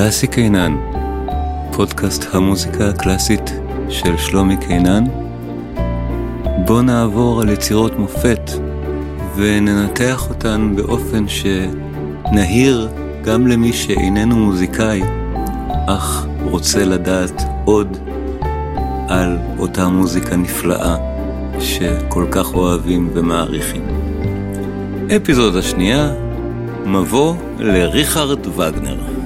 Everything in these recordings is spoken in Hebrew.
קלאסי קינן, פודקאסט המוזיקה הקלאסית של שלומי קינן. בואו נעבור על יצירות מופת וננתח אותן באופן שנהיר גם למי שאיננו מוזיקאי, אך רוצה לדעת עוד על אותה מוזיקה נפלאה שכל כך אוהבים ומעריכים. אפיזודה שנייה, מבוא לריכרד וגנר.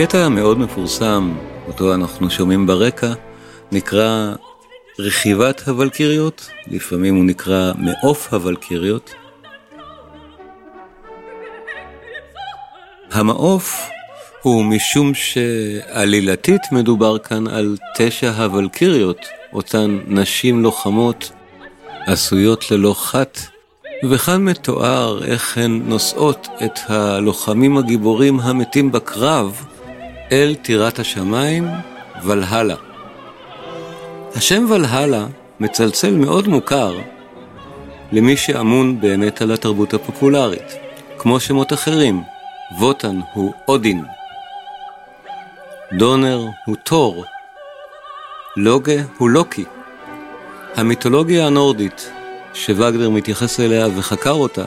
הקטע המאוד מפורסם, אותו אנחנו שומעים ברקע, נקרא רכיבת הוולקיריות, לפעמים הוא נקרא מעוף הוולקיריות. המעוף הוא משום שעלילתית מדובר כאן על תשע הוולקיריות, אותן נשים לוחמות עשויות ללא חת, וכאן מתואר איך הן נושאות את הלוחמים הגיבורים המתים בקרב אל טירת השמיים, ולהלה. השם ולהלה מצלצל מאוד מוכר למי שאמון באמת על התרבות הפופולרית, כמו שמות אחרים, ווטן הוא אודין, דונר הוא תור, לוגה הוא לוקי. המיתולוגיה הנורדית, שווגנר מתייחס אליה וחקר אותה,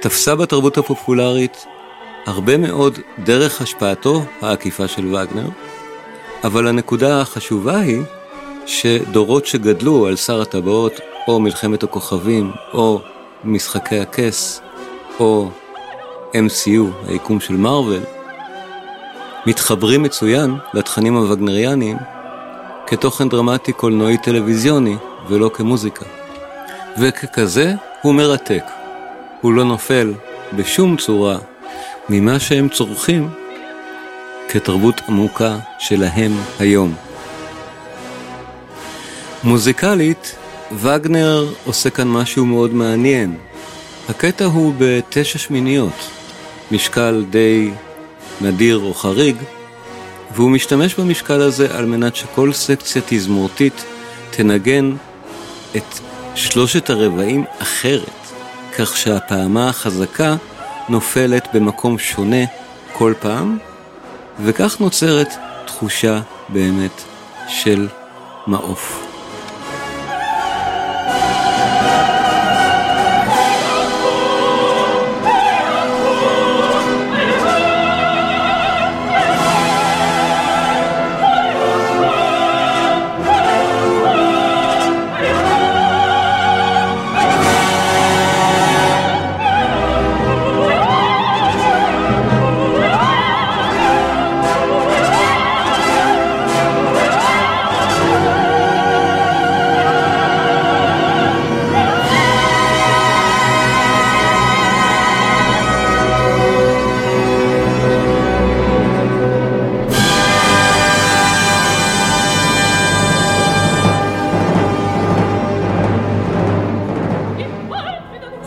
תפסה בתרבות הפופולרית הרבה מאוד דרך השפעתו העקיפה של וגנר, אבל הנקודה החשובה היא שדורות שגדלו על שר הטבעות, או מלחמת הכוכבים, או משחקי הכס, או MCU, היקום של מארוול, מתחברים מצוין לתכנים הווגנריאניים כתוכן דרמטי קולנועי טלוויזיוני ולא כמוזיקה. וככזה הוא מרתק. הוא לא נופל בשום צורה ממה שהם צורכים כתרבות עמוקה שלהם היום. מוזיקלית, וגנר עושה כאן משהו מאוד מעניין. הקטע הוא בתשע שמיניות, משקל די נדיר או חריג, והוא משתמש במשקל הזה על מנת שכל סקציה תזמורתית תנגן את שלושת הרבעים אחרת, כך שהפעמה החזקה נופלת במקום שונה כל פעם, וכך נוצרת תחושה באמת של מעוף.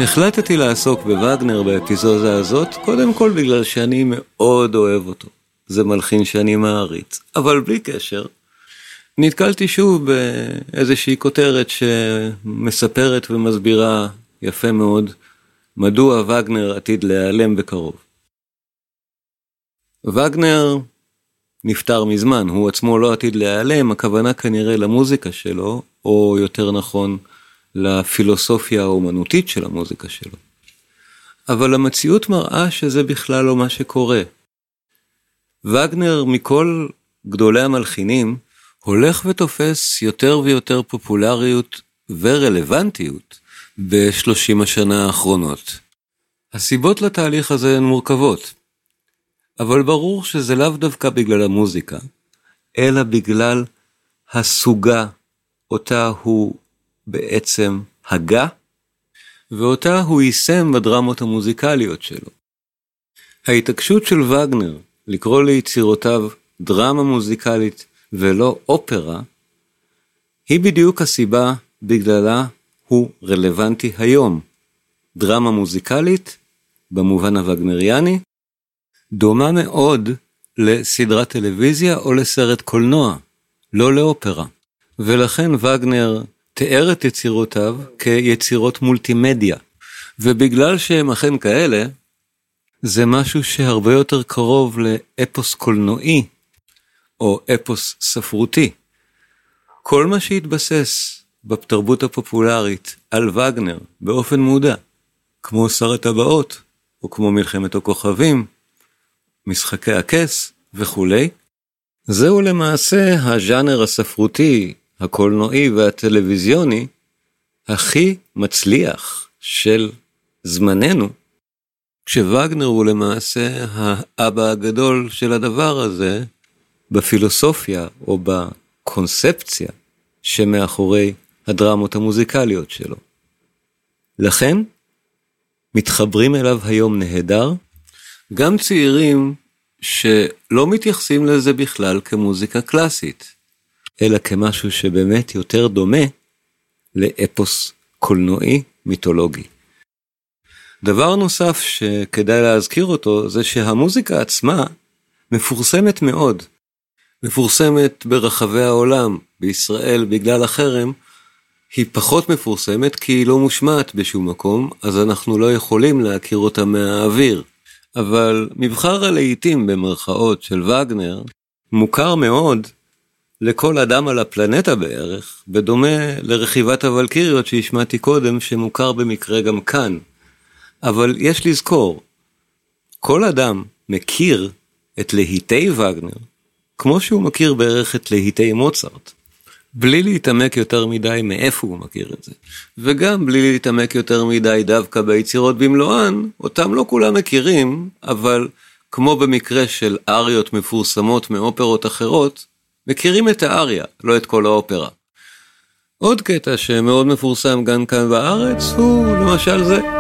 החלטתי לעסוק בווגנר באפיזודה הזאת, קודם כל בגלל שאני מאוד אוהב אותו. זה מלחין שאני מעריץ, אבל בלי קשר. נתקלתי שוב באיזושהי כותרת שמספרת ומסבירה יפה מאוד מדוע וגנר עתיד להיעלם בקרוב. וגנר נפטר מזמן, הוא עצמו לא עתיד להיעלם, הכוונה כנראה למוזיקה שלו, או יותר נכון, לפילוסופיה האומנותית של המוזיקה שלו. אבל המציאות מראה שזה בכלל לא מה שקורה. וגנר מכל גדולי המלחינים הולך ותופס יותר ויותר פופולריות ורלוונטיות בשלושים השנה האחרונות. הסיבות לתהליך הזה הן מורכבות, אבל ברור שזה לאו דווקא בגלל המוזיקה, אלא בגלל הסוגה אותה הוא בעצם הגה, ואותה הוא יישם בדרמות המוזיקליות שלו. ההתעקשות של וגנר לקרוא ליצירותיו דרמה מוזיקלית ולא אופרה, היא בדיוק הסיבה בגללה הוא רלוונטי היום. דרמה מוזיקלית, במובן הווגנריאני, דומה מאוד לסדרת טלוויזיה או לסרט קולנוע, לא לאופרה. ולכן וגנר תיאר את יצירותיו כיצירות מולטימדיה. ובגלל שהם אכן כאלה, זה משהו שהרבה יותר קרוב לאפוס קולנועי, או אפוס ספרותי. כל מה שהתבסס בתרבות הפופולרית על וגנר באופן מודע, כמו שר הטבעות, או כמו מלחמת הכוכבים, משחקי הכס וכולי, זהו למעשה הז'אנר הספרותי הקולנועי והטלוויזיוני הכי מצליח של זמננו, כשווגנר הוא למעשה האבא הגדול של הדבר הזה בפילוסופיה או בקונספציה שמאחורי הדרמות המוזיקליות שלו. לכן, מתחברים אליו היום נהדר, גם צעירים שלא מתייחסים לזה בכלל כמוזיקה קלאסית. אלא כמשהו שבאמת יותר דומה לאפוס קולנועי מיתולוגי. דבר נוסף שכדאי להזכיר אותו זה שהמוזיקה עצמה מפורסמת מאוד. מפורסמת ברחבי העולם, בישראל בגלל החרם, היא פחות מפורסמת כי היא לא מושמעת בשום מקום, אז אנחנו לא יכולים להכיר אותה מהאוויר. אבל מבחר הלהיטים במרכאות של וגנר מוכר מאוד לכל אדם על הפלנטה בערך, בדומה לרכיבת הוולקיריות שהשמעתי קודם, שמוכר במקרה גם כאן. אבל יש לזכור, כל אדם מכיר את להיטי וגנר, כמו שהוא מכיר בערך את להיטי מוצרט, בלי להתעמק יותר מדי מאיפה הוא מכיר את זה, וגם בלי להתעמק יותר מדי דווקא ביצירות במלואן, אותם לא כולם מכירים, אבל כמו במקרה של אריות מפורסמות מאופרות אחרות, מכירים את האריה, לא את כל האופרה. עוד קטע שמאוד מפורסם גם כאן בארץ הוא למשל זה.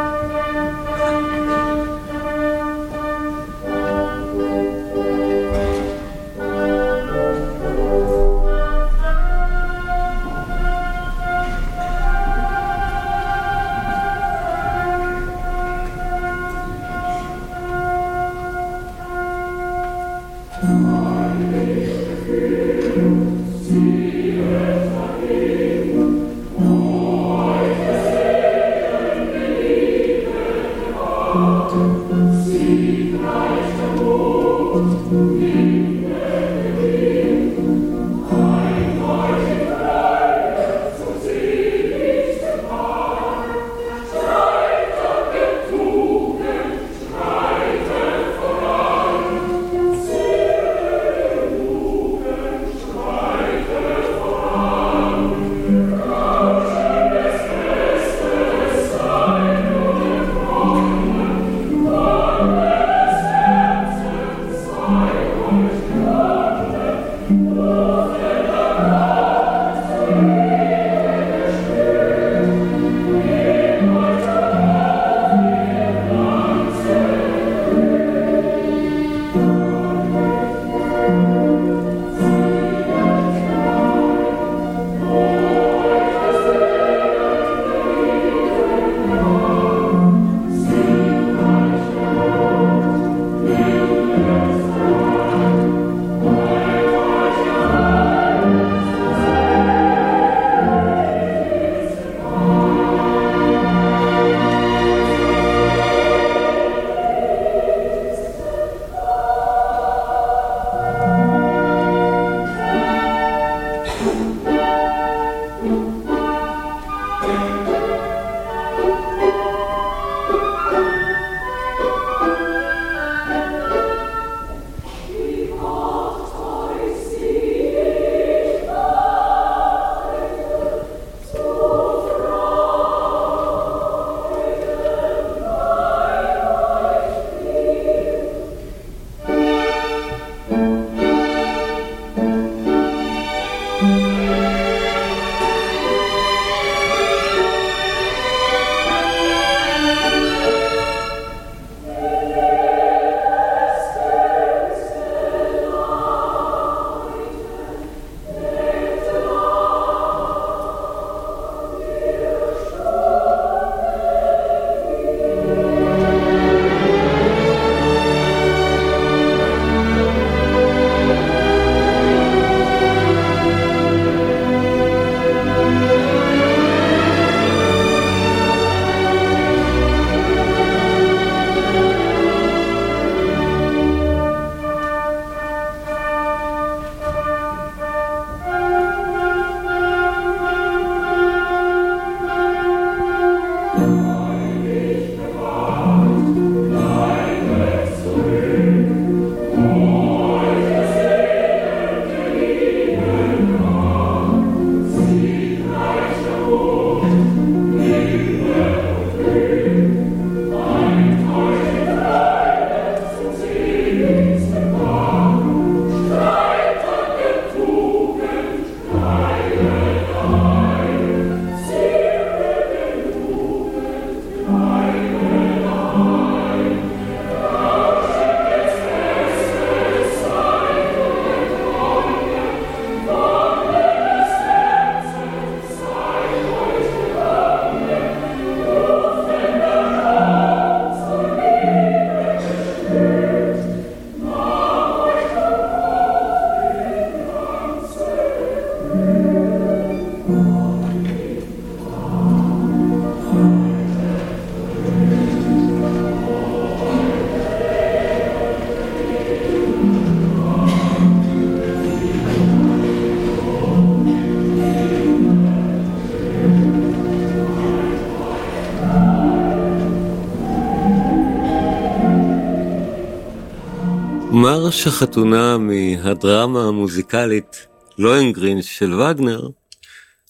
מרש החתונה מהדרמה המוזיקלית לוהנגרין של וגנר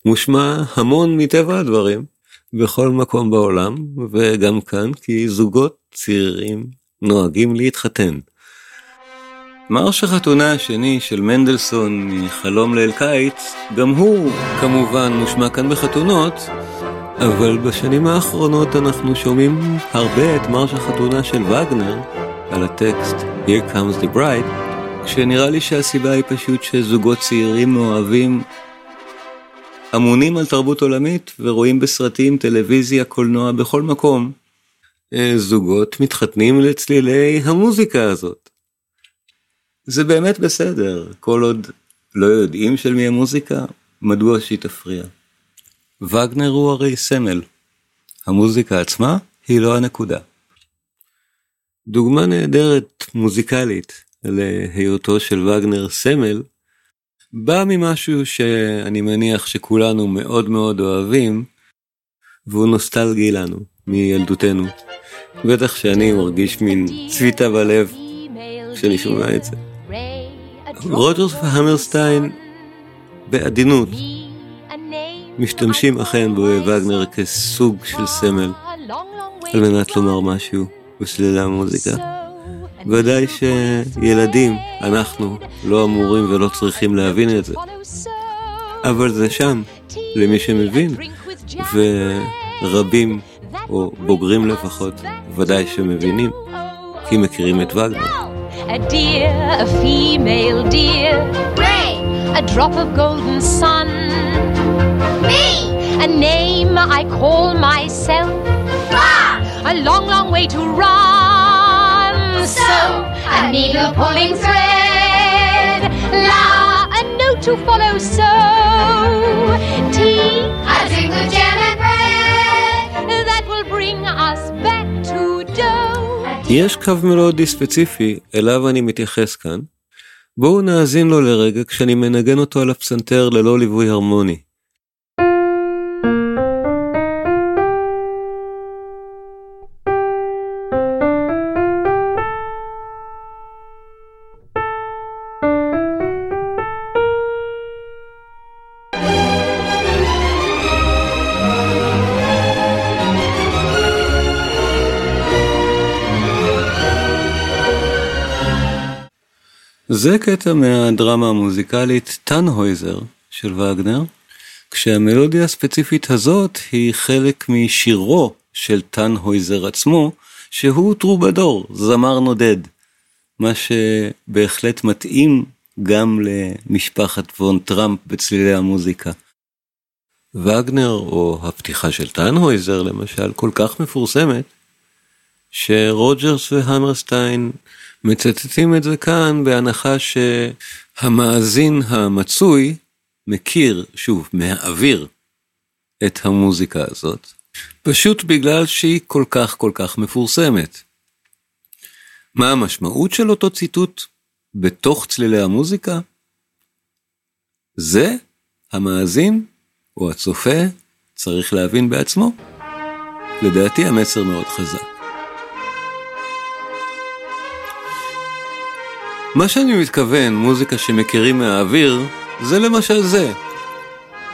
מושמע המון מטבע הדברים בכל מקום בעולם וגם כאן כי זוגות צעירים נוהגים להתחתן. מרש החתונה השני של מנדלסון מחלום ליל קיץ גם הוא כמובן מושמע כאן בחתונות אבל בשנים האחרונות אנחנו שומעים הרבה את מרש החתונה של וגנר על הטקסט Here Comes the Bride, כשנראה לי שהסיבה היא פשוט שזוגות צעירים מאוהבים אמונים על תרבות עולמית ורואים בסרטים, טלוויזיה, קולנוע, בכל מקום. אה, זוגות מתחתנים לצלילי המוזיקה הזאת. זה באמת בסדר, כל עוד לא יודעים של מי המוזיקה, מדוע שהיא תפריע. וגנר הוא הרי סמל. המוזיקה עצמה היא לא הנקודה. דוגמה נהדרת מוזיקלית להיותו של וגנר סמל, בא ממשהו שאני מניח שכולנו מאוד מאוד אוהבים, והוא נוסטלגי לנו, מילדותנו. בטח שאני מרגיש מין צביטה בלב כשאני שומע את זה. רוג'רס והמרסטיין בעדינות משתמשים אכן בווגנר כסוג של סמל על מנת לומר משהו. ושלילה המוזיקה. ודאי שילדים, אנחנו, לא אמורים ולא צריכים להבין את זה. אבל זה שם, למי שמבין, ורבים, או בוגרים לפחות, ודאי שמבינים, כי מכירים את וגנר. A deer, a female deer. Ray, a drop of golden sun. Me, a name I call myself. A long, long way to run. So, a needle pulling thread. La, a note to follow. So, tea, a of jam and bread. That will bring us back to dough. יש קו מלודי ספציפי אליו אני מתייחס כאן. בואו נאזין לו לרגע כשאני מנגן אותו על הפסנתר ללא ליווי הרמוני. זה קטע מהדרמה המוזיקלית טאנהויזר של וגנר, כשהמלודיה הספציפית הזאת היא חלק משירו של טאנהויזר עצמו, שהוא טרובדור, זמר נודד, מה שבהחלט מתאים גם למשפחת וון טראמפ בצלילי המוזיקה. וגנר, או הפתיחה של טאנהויזר למשל, כל כך מפורסמת, שרוג'רס והמרסטיין מצטטים את זה כאן בהנחה שהמאזין המצוי מכיר, שוב, מהאוויר, את המוזיקה הזאת, פשוט בגלל שהיא כל כך כל כך מפורסמת. מה המשמעות של אותו ציטוט בתוך צלילי המוזיקה? זה המאזין או הצופה צריך להבין בעצמו. לדעתי המסר מאוד חזק. מה שאני מתכוון, מוזיקה שמכירים מהאוויר, זה למשל זה,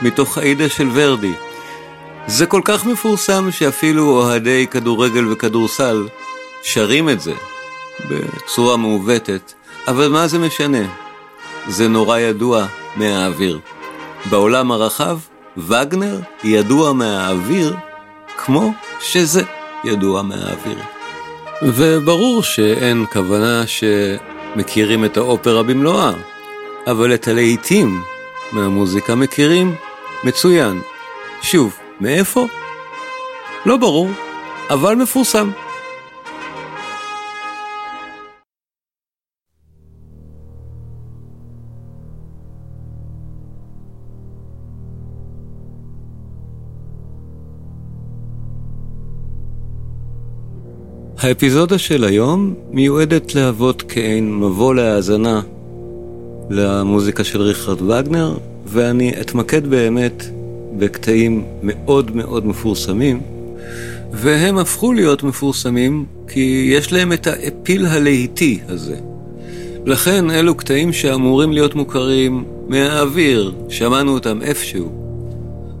מתוך עאידה של ורדי. זה כל כך מפורסם שאפילו אוהדי כדורגל וכדורסל שרים את זה בצורה מעוותת, אבל מה זה משנה? זה נורא ידוע מהאוויר. בעולם הרחב, וגנר ידוע מהאוויר כמו שזה ידוע מהאוויר. וברור שאין כוונה ש... מכירים את האופרה במלואה, אבל את הלהיטים מהמוזיקה מכירים מצוין. שוב, מאיפה? לא ברור, אבל מפורסם. האפיזודה של היום מיועדת להוות כעין מבוא להאזנה למוזיקה של ריכרד וגנר, ואני אתמקד באמת בקטעים מאוד מאוד מפורסמים, והם הפכו להיות מפורסמים כי יש להם את האפיל הלהיטי הזה. לכן אלו קטעים שאמורים להיות מוכרים מהאוויר, שמענו אותם איפשהו,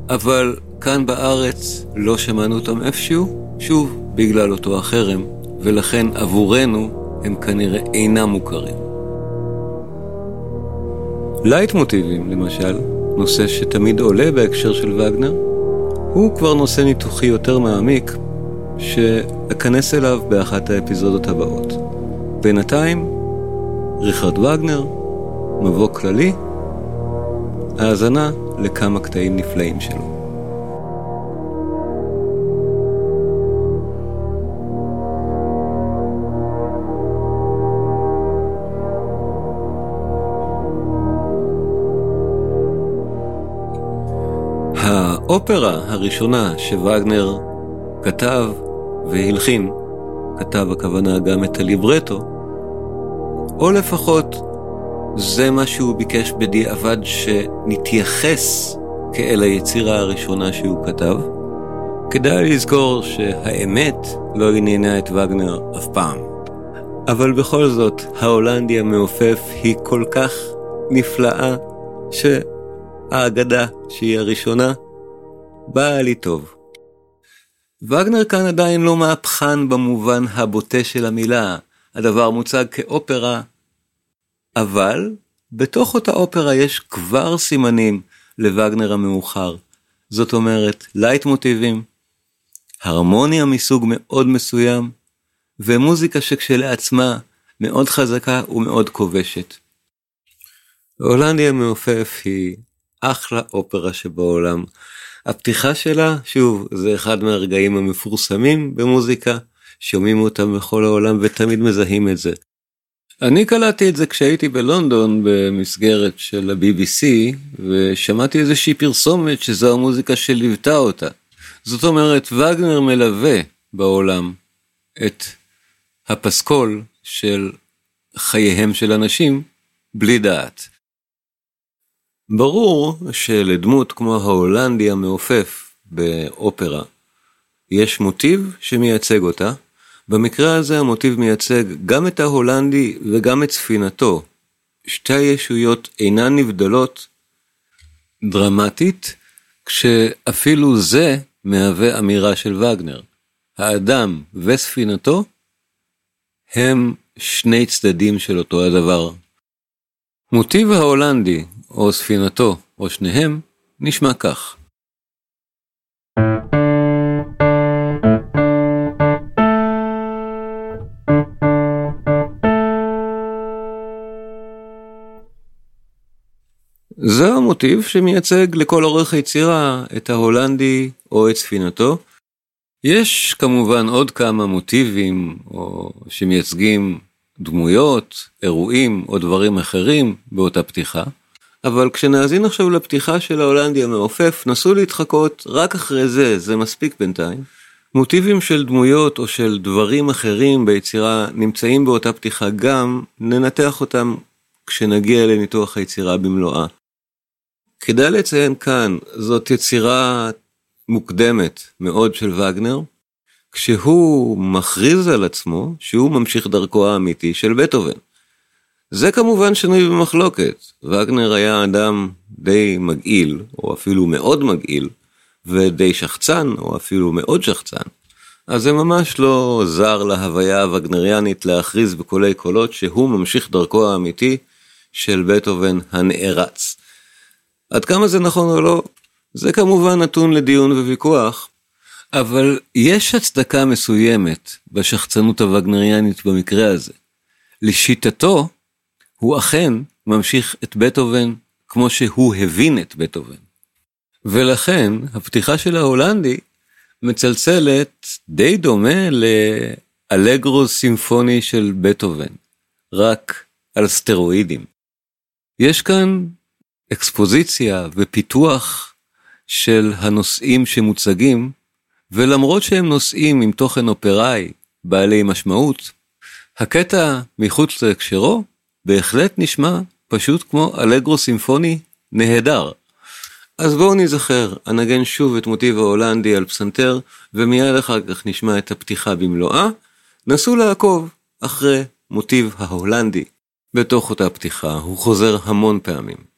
אבל כאן בארץ לא שמענו אותם איפשהו, שוב, בגלל אותו החרם, ולכן עבורנו הם כנראה אינם מוכרים. לייט מוטיבים, למשל, נושא שתמיד עולה בהקשר של וגנר, הוא כבר נושא ניתוחי יותר מעמיק, שאכנס אליו באחת האפיזודות הבאות. בינתיים, ריכרד וגנר, מבוא כללי, האזנה לכמה קטעים נפלאים שלו. האופרה הראשונה שווגנר כתב והלחין, כתב הכוונה גם את הליברטו, או לפחות זה מה שהוא ביקש בדיעבד שנתייחס כאל היצירה הראשונה שהוא כתב. כדאי לזכור שהאמת לא עניינה את וגנר אף פעם. אבל בכל זאת, ההולנדי המעופף היא כל כך נפלאה, שהאגדה, שהיא הראשונה, באה לי טוב. וגנר כאן עדיין לא מהפכן במובן הבוטה של המילה, הדבר מוצג כאופרה, אבל בתוך אותה אופרה יש כבר סימנים לווגנר המאוחר. זאת אומרת, לייט מוטיבים, הרמוניה מסוג מאוד מסוים, ומוזיקה שכשלעצמה מאוד חזקה ומאוד כובשת. הולנדיה מעופף היא אחלה אופרה שבעולם. הפתיחה שלה, שוב, זה אחד מהרגעים המפורסמים במוזיקה, שומעים אותם בכל העולם ותמיד מזהים את זה. אני קלטתי את זה כשהייתי בלונדון במסגרת של ה-BBC ושמעתי איזושהי פרסומת שזו המוזיקה שליוותה אותה. זאת אומרת, וגנר מלווה בעולם את הפסקול של חייהם של אנשים בלי דעת. ברור שלדמות כמו ההולנדי המעופף באופרה, יש מוטיב שמייצג אותה, במקרה הזה המוטיב מייצג גם את ההולנדי וגם את ספינתו. שתי הישויות אינן נבדלות דרמטית, כשאפילו זה מהווה אמירה של וגנר. האדם וספינתו הם שני צדדים של אותו הדבר. מוטיב ההולנדי, או ספינתו, או שניהם, נשמע כך. זה המוטיב שמייצג לכל אורך היצירה את ההולנדי או את ספינתו. יש כמובן עוד כמה מוטיבים או שמייצגים דמויות, אירועים או דברים אחרים באותה פתיחה, אבל כשנאזין עכשיו לפתיחה של ההולנדי המעופף, נסו להתחקות רק אחרי זה, זה מספיק בינתיים. מוטיבים של דמויות או של דברים אחרים ביצירה נמצאים באותה פתיחה גם, ננתח אותם כשנגיע לניתוח היצירה במלואה. כדאי לציין כאן, זאת יצירה מוקדמת מאוד של וגנר, כשהוא מכריז על עצמו שהוא ממשיך דרכו האמיתי של בטהובן. זה כמובן שנוי במחלוקת, וגנר היה אדם די מגעיל, או אפילו מאוד מגעיל, ודי שחצן, או אפילו מאוד שחצן. אז זה ממש לא זר להוויה הווגנריאנית להכריז בקולי קולות שהוא ממשיך דרכו האמיתי של בטהובן הנערץ. עד כמה זה נכון או לא, זה כמובן נתון לדיון וויכוח, אבל יש הצדקה מסוימת בשחצנות הווגנריאנית במקרה הזה. לשיטתו, הוא אכן ממשיך את בטהובן כמו שהוא הבין את בטהובן. ולכן הפתיחה של ההולנדי מצלצלת די דומה לאלגרו סימפוני של בטהובן, רק על סטרואידים. יש כאן אקספוזיציה ופיתוח של הנושאים שמוצגים, ולמרות שהם נושאים עם תוכן אופראי בעלי משמעות, הקטע מחוץ להקשרו בהחלט נשמע פשוט כמו אלגרו סימפוני נהדר. אז בואו נזכר, אנגן שוב את מוטיב ההולנדי על פסנתר, ומיד אחר כך נשמע את הפתיחה במלואה. נסו לעקוב אחרי מוטיב ההולנדי בתוך אותה פתיחה, הוא חוזר המון פעמים.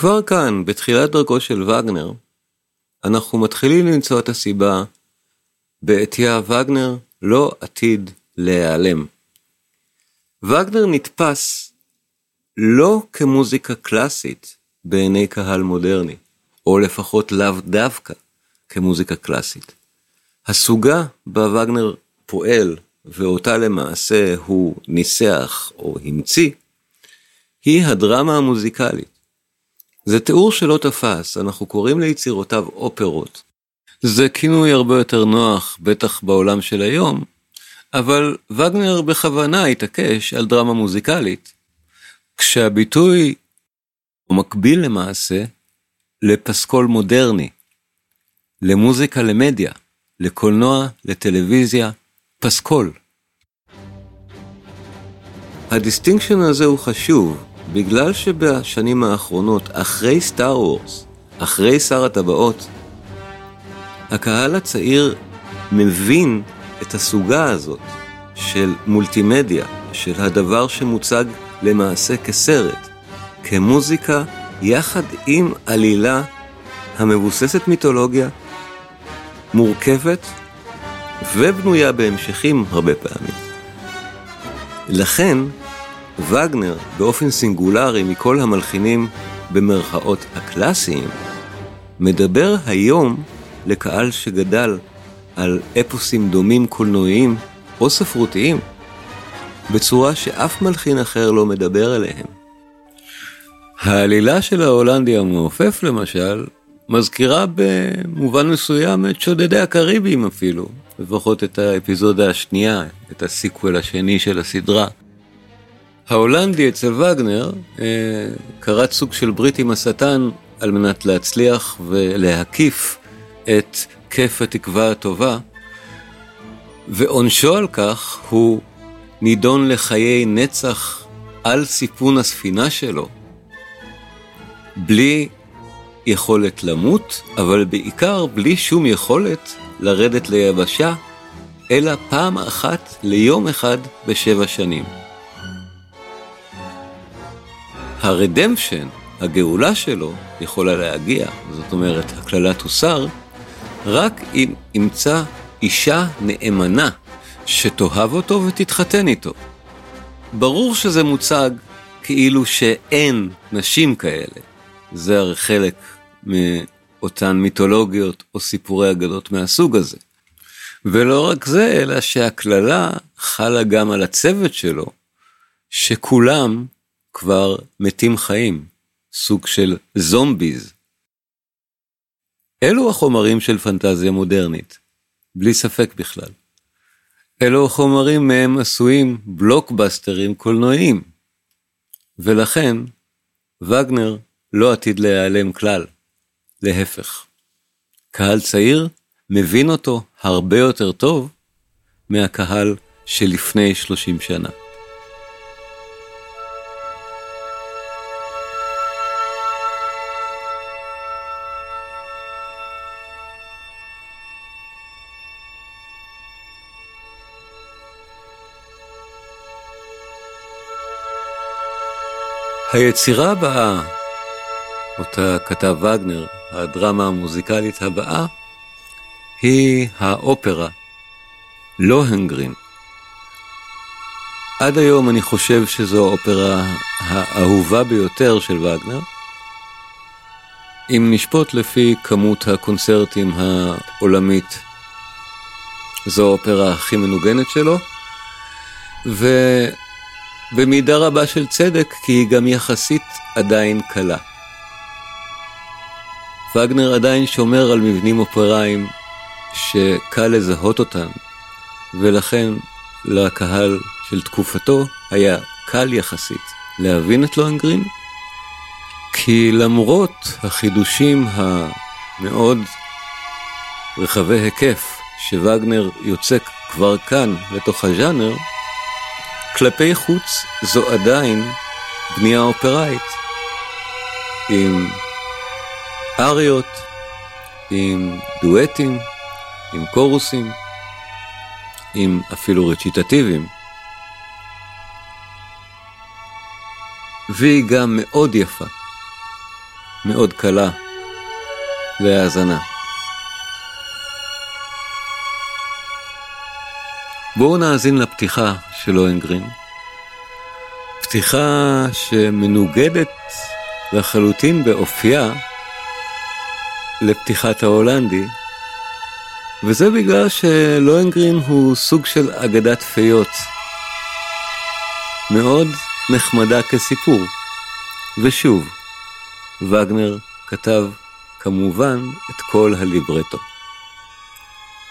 וכבר כאן, בתחילת דרכו של וגנר, אנחנו מתחילים למצוא את הסיבה בעטייה וגנר לא עתיד להיעלם. וגנר נתפס לא כמוזיקה קלאסית בעיני קהל מודרני, או לפחות לאו דווקא כמוזיקה קלאסית. הסוגה בה וגנר פועל, ואותה למעשה הוא ניסח או המציא, היא הדרמה המוזיקלית. זה תיאור שלא תפס, אנחנו קוראים ליצירותיו אופרות. זה כינוי הרבה יותר נוח, בטח בעולם של היום, אבל וגנר בכוונה התעקש על דרמה מוזיקלית, כשהביטוי הוא מקביל למעשה לפסקול מודרני, למוזיקה למדיה, לקולנוע, לטלוויזיה, פסקול. ה distinction הזה הוא חשוב, בגלל שבשנים האחרונות, אחרי Star Wars, אחרי שר הטבעות, הקהל הצעיר מבין את הסוגה הזאת של מולטימדיה, של הדבר שמוצג למעשה כסרט, כמוזיקה, יחד עם עלילה המבוססת מיתולוגיה, מורכבת ובנויה בהמשכים הרבה פעמים. לכן, וגנר, באופן סינגולרי מכל המלחינים במרכאות הקלאסיים, מדבר היום לקהל שגדל על אפוסים דומים קולנועיים או ספרותיים, בצורה שאף מלחין אחר לא מדבר אליהם. העלילה של ההולנדי המעופף למשל, מזכירה במובן מסוים את שודדי הקריבים אפילו, לפחות את האפיזודה השנייה, את הסיקוול השני של הסדרה. ההולנדי אצל וגנר אה, כרת סוג של ברית עם השטן על מנת להצליח ולהקיף את כיף התקווה הטובה, ועונשו על כך הוא נידון לחיי נצח על סיפון הספינה שלו, בלי יכולת למות, אבל בעיקר בלי שום יכולת לרדת ליבשה, אלא פעם אחת ליום אחד בשבע שנים. הרדמפשן, הגאולה שלו, יכולה להגיע, זאת אומרת, הקללה תוסר, רק אם ימצא אישה נאמנה שתאהב אותו ותתחתן איתו. ברור שזה מוצג כאילו שאין נשים כאלה. זה הרי חלק מאותן מיתולוגיות או סיפורי אגדות מהסוג הזה. ולא רק זה, אלא שהקללה חלה גם על הצוות שלו, שכולם כבר מתים חיים, סוג של זומביז. אלו החומרים של פנטזיה מודרנית, בלי ספק בכלל. אלו החומרים מהם עשויים בלוקבאסטרים קולנועיים. ולכן, וגנר לא עתיד להיעלם כלל, להפך. קהל צעיר מבין אותו הרבה יותר טוב מהקהל שלפני 30 שנה. היצירה הבאה, אותה כתב וגנר, הדרמה המוזיקלית הבאה, היא האופרה לוהנגרין. עד היום אני חושב שזו האופרה האהובה ביותר של וגנר. אם נשפוט לפי כמות הקונצרטים העולמית זו האופרה הכי מנוגנת שלו, ובמידה רבה של צדק, כי היא גם יחסית עדיין קלה. וגנר עדיין שומר על מבנים אופראיים שקל לזהות אותם, ולכן לקהל של תקופתו היה קל יחסית להבין את לוהנגרין, כי למרות החידושים המאוד רחבי היקף שווגנר יוצק כבר כאן לתוך הז'אנר, כלפי חוץ זו עדיין בנייה אופראית עם אריות, עם דואטים, עם קורוסים, עם אפילו רציטטיביים. והיא גם מאוד יפה, מאוד קלה להאזנה. בואו נאזין לפתיחה של אוהנגרין. פתיחה שמנוגדת לחלוטין באופייה לפתיחת ההולנדי, וזה בגלל שלוהנגרין הוא סוג של אגדת פיות. מאוד נחמדה כסיפור. ושוב, וגנר כתב כמובן את כל הליברטו.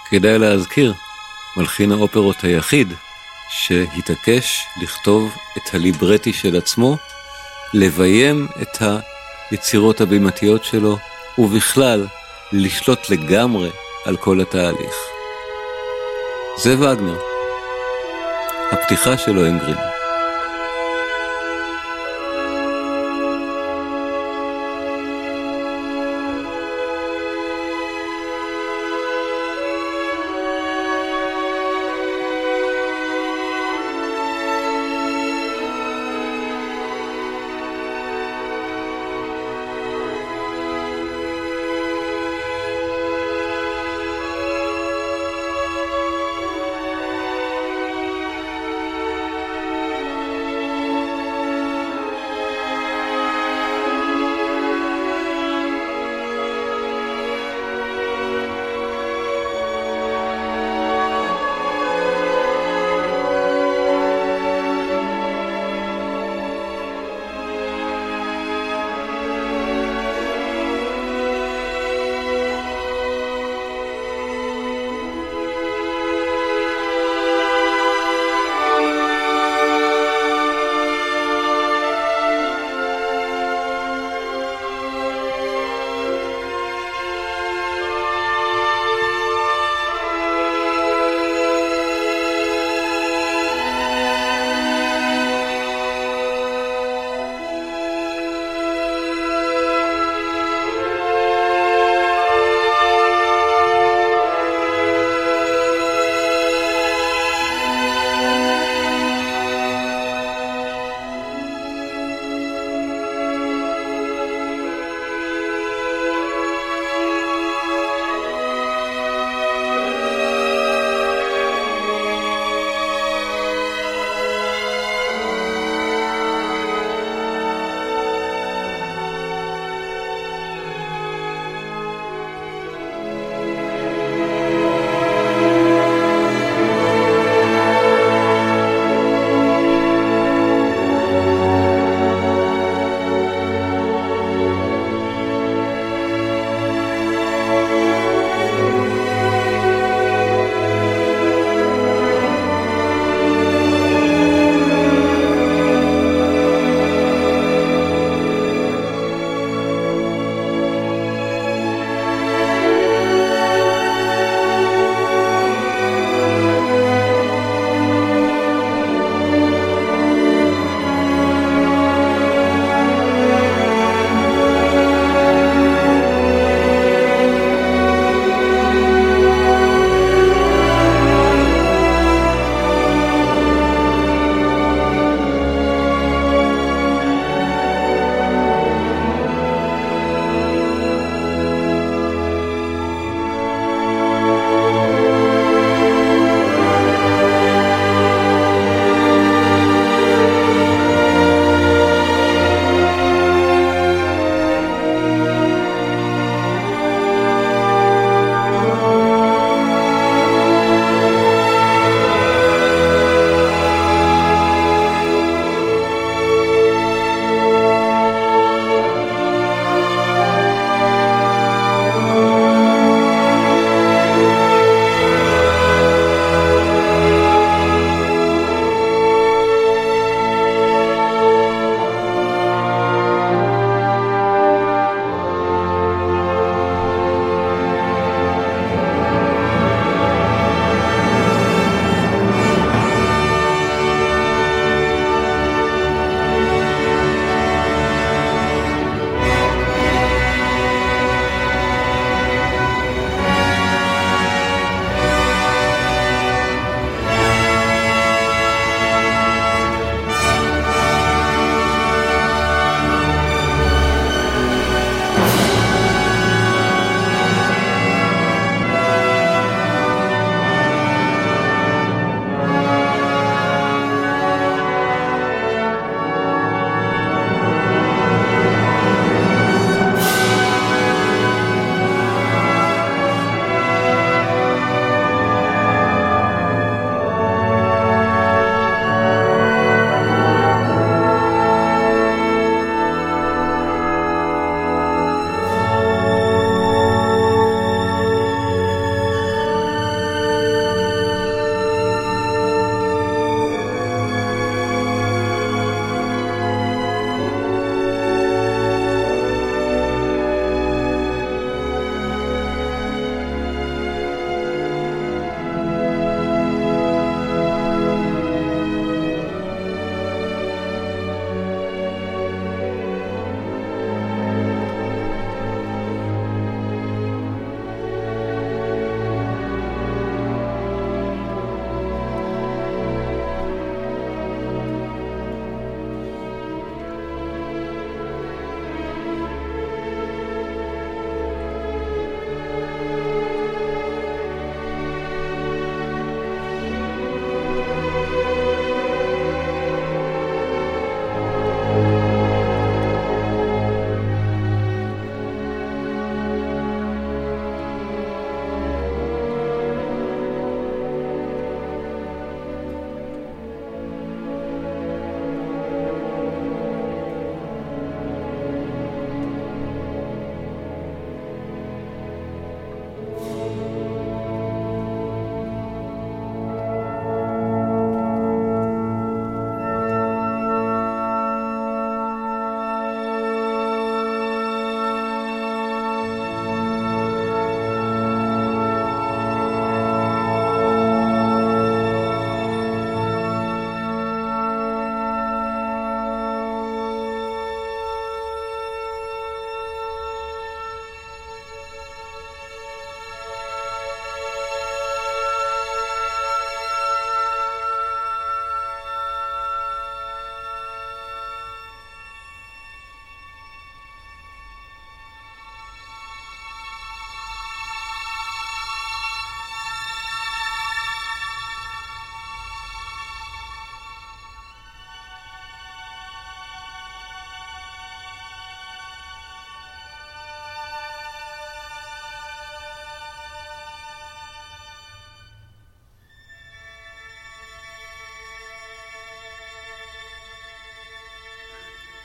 כדאי להזכיר, מלחין האופרות היחיד שהתעקש לכתוב את הליברטי של עצמו, לביים את היצירות הבימתיות שלו, ובכלל לשלוט לגמרי על כל התהליך. זה וגנר. הפתיחה שלו אנגרין.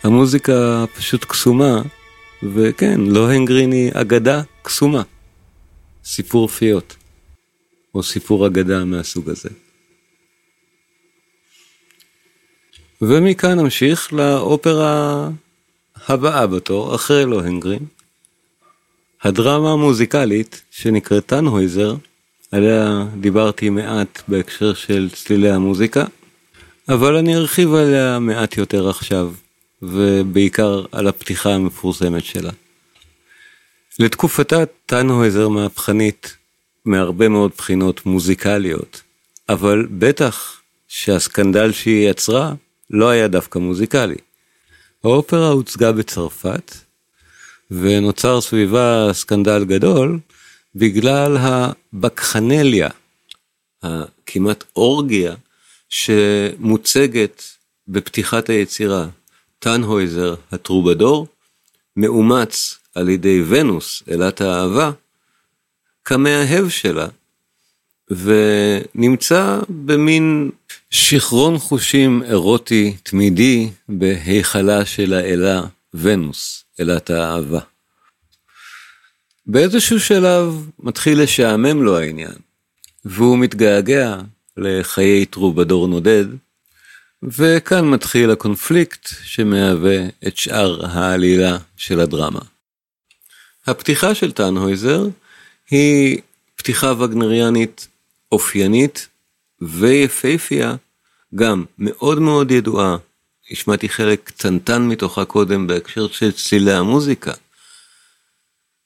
המוזיקה פשוט קסומה, וכן, לוהנגרין היא אגדה קסומה. סיפור פיות, או סיפור אגדה מהסוג הזה. ומכאן נמשיך לאופרה הבאה בתור, אחרי לוהנגרין. הדרמה המוזיקלית שנקראת טנהויזר, עליה דיברתי מעט בהקשר של צלילי המוזיקה, אבל אני ארחיב עליה מעט יותר עכשיו, ובעיקר על הפתיחה המפורסמת שלה. לתקופתה טנהויזר מהפכנית מהרבה מאוד בחינות מוזיקליות, אבל בטח שהסקנדל שהיא יצרה לא היה דווקא מוזיקלי. האופרה הוצגה בצרפת, ונוצר סביבה סקנדל גדול בגלל הבקחנליה, הכמעט אורגיה, שמוצגת בפתיחת היצירה. טנהויזר הטרובדור מאומץ על ידי ונוס, אלת האהבה, כמאהב שלה, ונמצא במין שיכרון חושים אירוטי תמידי בהיכלה של האלה ונוס, אלת האהבה. באיזשהו שלב מתחיל לשעמם לו העניין, והוא מתגעגע לחיי טרובדור נודד, וכאן מתחיל הקונפליקט שמהווה את שאר העלילה של הדרמה. הפתיחה של טנהויזר היא פתיחה וגנריאנית אופיינית ויפהפייה, גם מאוד מאוד ידועה. השמעתי חלק קטנטן מתוכה קודם בהקשר של צלילי המוזיקה.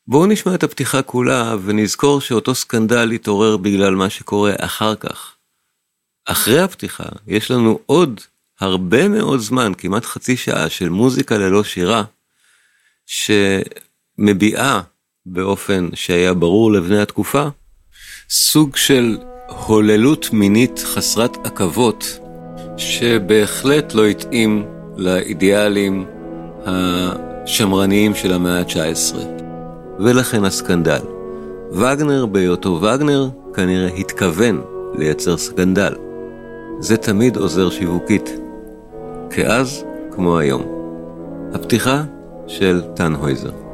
בואו נשמע את הפתיחה כולה ונזכור שאותו סקנדל התעורר בגלל מה שקורה אחר כך. אחרי הפתיחה יש לנו עוד הרבה מאוד זמן, כמעט חצי שעה של מוזיקה ללא שירה, שמביעה באופן שהיה ברור לבני התקופה, סוג של הוללות מינית חסרת עכבות, שבהחלט לא התאים לאידיאלים השמרניים של המאה ה-19. ולכן הסקנדל. וגנר בהיותו וגנר כנראה התכוון לייצר סקנדל. זה תמיד עוזר שיווקית. כאז כמו היום. הפתיחה של טנהויזר.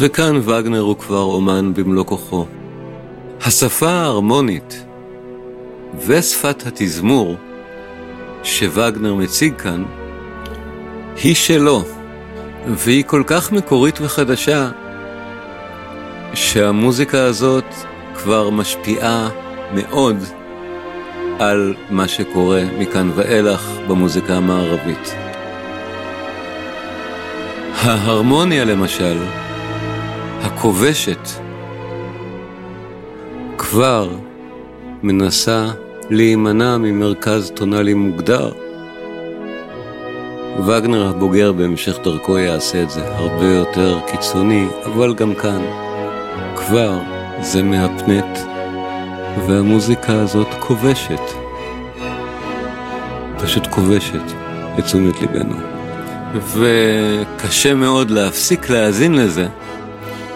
וכאן וגנר הוא כבר אומן במלוא כוחו. השפה ההרמונית ושפת התזמור שווגנר מציג כאן היא שלו, והיא כל כך מקורית וחדשה, שהמוזיקה הזאת כבר משפיעה מאוד על מה שקורה מכאן ואילך במוזיקה המערבית. ההרמוניה למשל, הכובשת כבר מנסה להימנע ממרכז טונאלי מוגדר. וגנר הבוגר בהמשך דרכו יעשה את זה הרבה יותר קיצוני, אבל גם כאן כבר זה מהפנט, והמוזיקה הזאת כובשת. פשוט כובשת את תשומת ליבנו. וקשה מאוד להפסיק להאזין לזה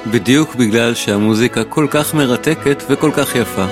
בדיוק בגלל שהמוזיקה כל כך מרתקת וכל כך יפה.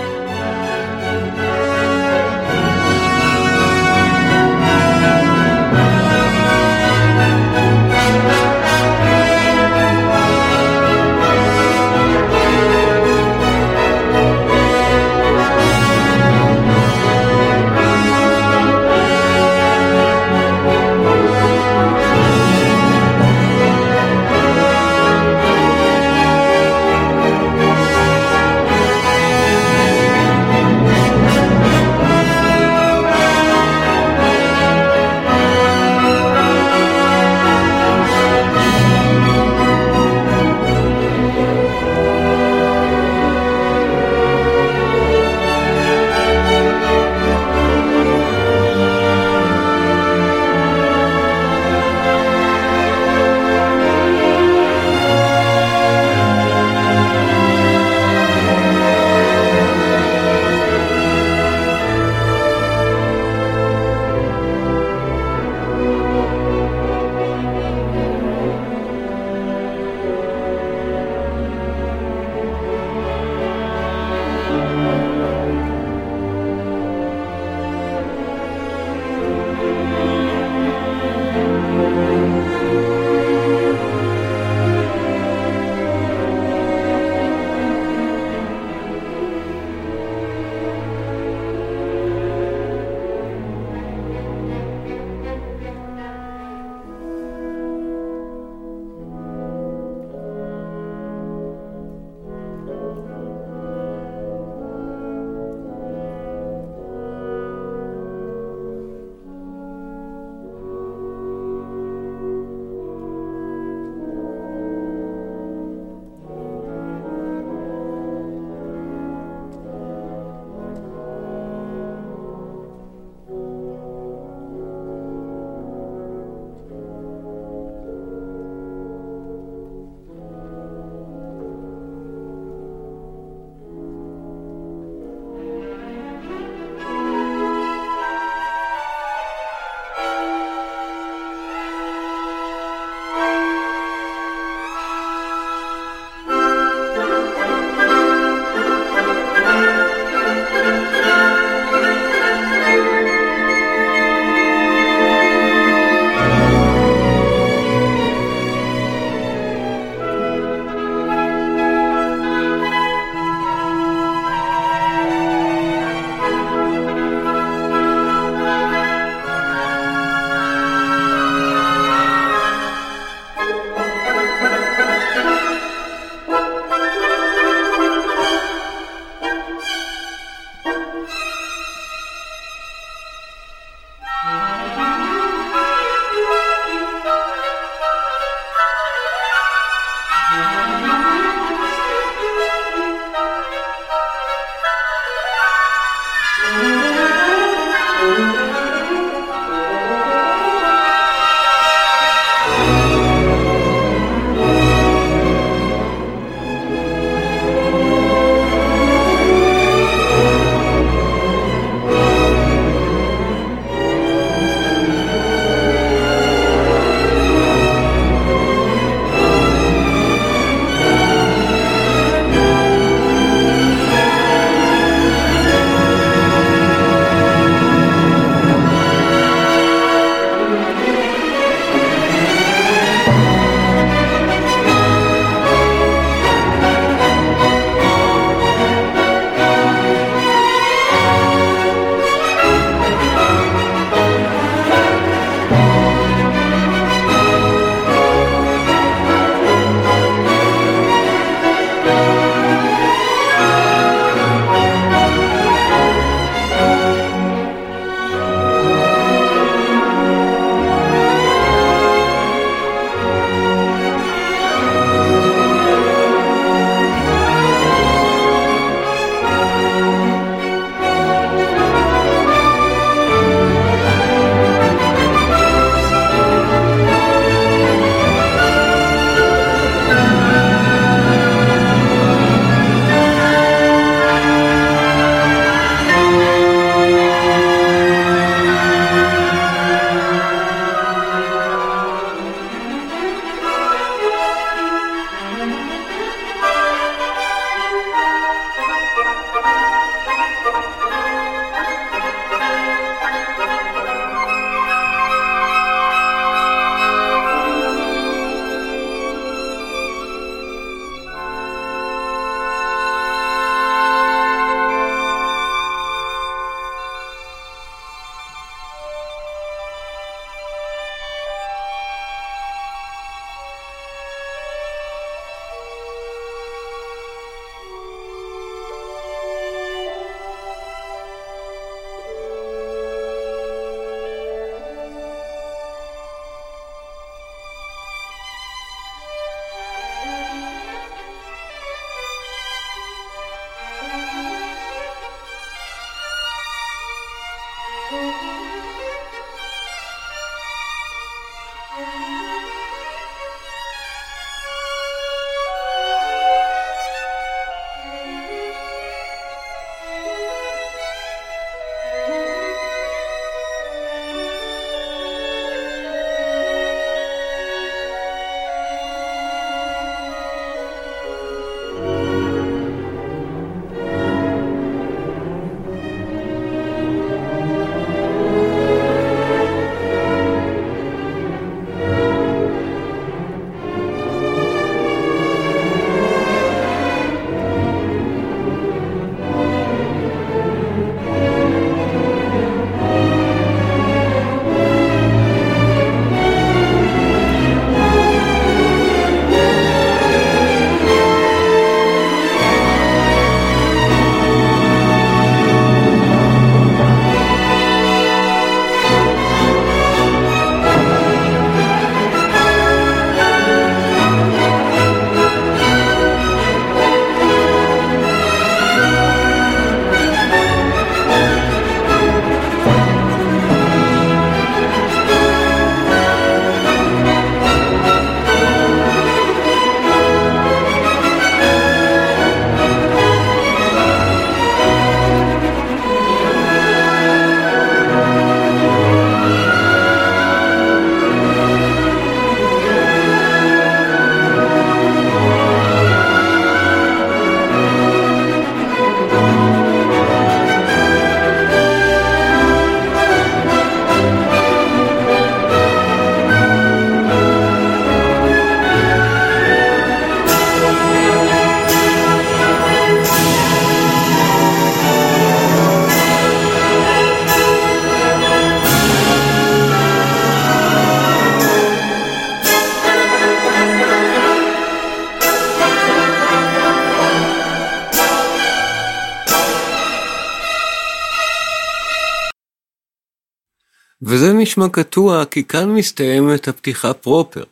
נשמע קטוע כי כאן מסתיימת הפתיחה פרופר.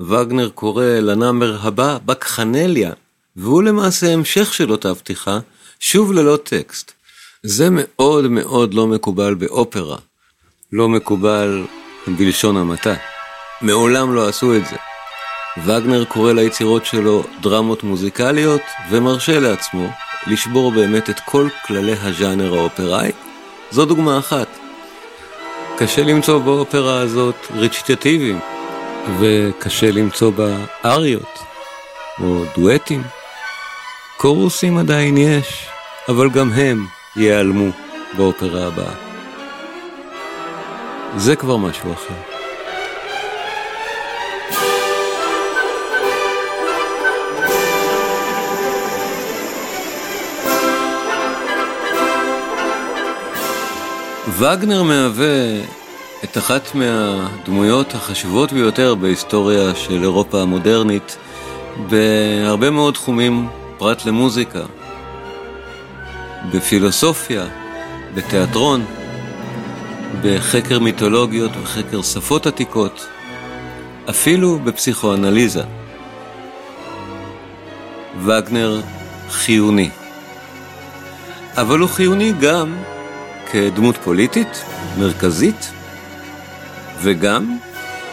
וגנר קורא לנאמר הבא בקחנליה, והוא למעשה המשך של אותה פתיחה, שוב ללא טקסט. זה מאוד מאוד לא מקובל באופרה. לא מקובל בלשון המעטה. מעולם לא עשו את זה. וגנר קורא ליצירות שלו דרמות מוזיקליות, ומרשה לעצמו לשבור באמת את כל כללי הז'אנר האופראי. זו דוגמה אחת. קשה למצוא באופרה הזאת רציטטיבים, וקשה למצוא בה אריות, או דואטים. קורוסים עדיין יש, אבל גם הם ייעלמו באופרה הבאה. זה כבר משהו אחר. וגנר מהווה את אחת מהדמויות החשובות ביותר בהיסטוריה של אירופה המודרנית בהרבה מאוד תחומים פרט למוזיקה, בפילוסופיה, בתיאטרון, בחקר מיתולוגיות וחקר שפות עתיקות, אפילו בפסיכואנליזה. וגנר חיוני. אבל הוא חיוני גם כדמות פוליטית מרכזית וגם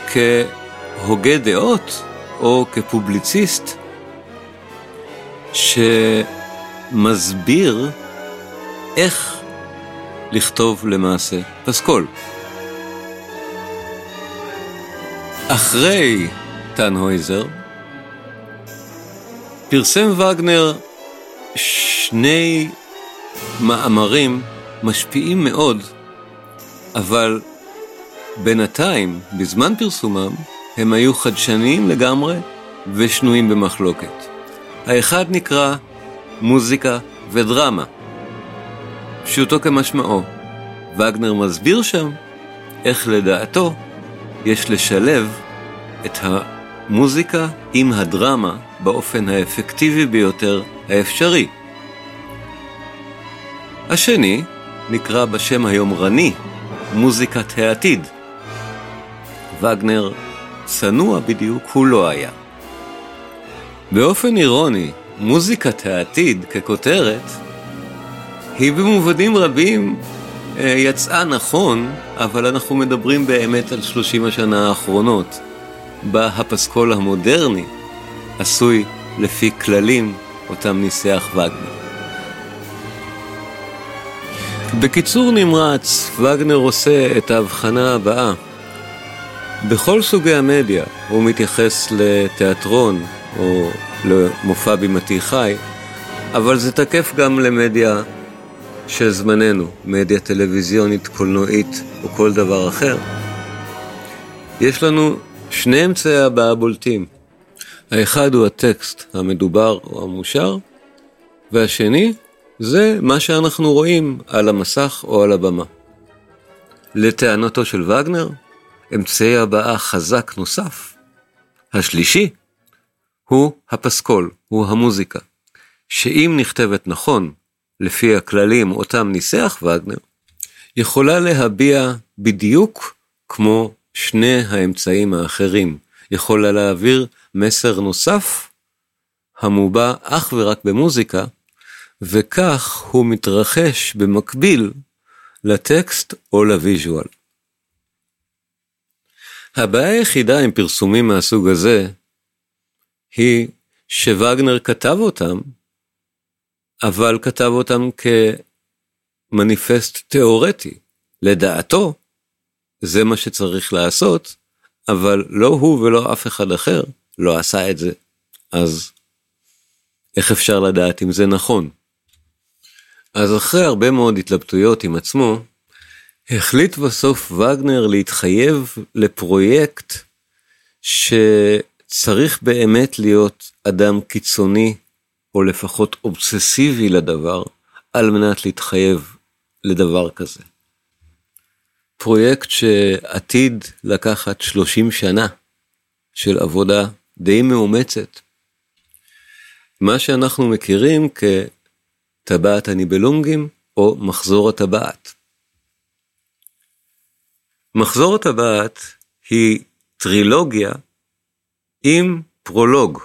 כהוגה דעות או כפובליציסט שמסביר איך לכתוב למעשה פסקול. אחרי טנהויזר פרסם וגנר שני מאמרים משפיעים מאוד, אבל בינתיים, בזמן פרסומם, הם היו חדשניים לגמרי ושנויים במחלוקת. האחד נקרא מוזיקה ודרמה. פשוטו כמשמעו. וגנר מסביר שם איך לדעתו יש לשלב את המוזיקה עם הדרמה באופן האפקטיבי ביותר האפשרי. השני נקרא בשם היומרני מוזיקת העתיד. וגנר צנוע בדיוק הוא לא היה. באופן אירוני, מוזיקת העתיד ככותרת היא במובנים רבים אה, יצאה נכון, אבל אנחנו מדברים באמת על 30 השנה האחרונות, בה הפסקול המודרני עשוי לפי כללים אותם ניסח וגנר. בקיצור נמרץ, וגנר עושה את ההבחנה הבאה. בכל סוגי המדיה הוא מתייחס לתיאטרון או למופע בימתי חי, אבל זה תקף גם למדיה של זמננו, מדיה טלוויזיונית, קולנועית או כל דבר אחר. יש לנו שני אמצעי הבעה בולטים. האחד הוא הטקסט המדובר או המושר, והשני זה מה שאנחנו רואים על המסך או על הבמה. לטענתו של וגנר, אמצעי הבעה חזק נוסף, השלישי, הוא הפסקול, הוא המוזיקה, שאם נכתבת נכון, לפי הכללים אותם ניסח וגנר, יכולה להביע בדיוק כמו שני האמצעים האחרים, יכולה להעביר מסר נוסף המובע אך ורק במוזיקה, וכך הוא מתרחש במקביל לטקסט או לוויז'ואל. הבעיה היחידה עם פרסומים מהסוג הזה היא שווגנר כתב אותם, אבל כתב אותם כמניפסט תיאורטי. לדעתו, זה מה שצריך לעשות, אבל לא הוא ולא אף אחד אחר לא עשה את זה. אז איך אפשר לדעת אם זה נכון? אז אחרי הרבה מאוד התלבטויות עם עצמו, החליט בסוף וגנר להתחייב לפרויקט שצריך באמת להיות אדם קיצוני, או לפחות אובססיבי לדבר, על מנת להתחייב לדבר כזה. פרויקט שעתיד לקחת 30 שנה של עבודה די מאומצת. מה שאנחנו מכירים כ... טבעת הניבלונגים או מחזור הטבעת. מחזור הטבעת היא טרילוגיה עם פרולוג.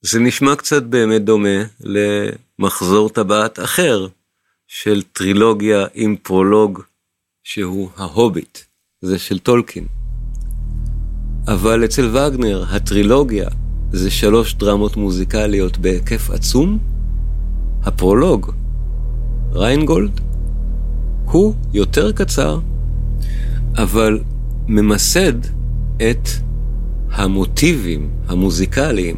זה נשמע קצת באמת דומה למחזור טבעת אחר של טרילוגיה עם פרולוג שהוא ההוביט, זה של טולקין. אבל אצל וגנר הטרילוגיה זה שלוש דרמות מוזיקליות בהיקף עצום. הפרולוג, ריינגולד, הוא יותר קצר, אבל ממסד את המוטיבים המוזיקליים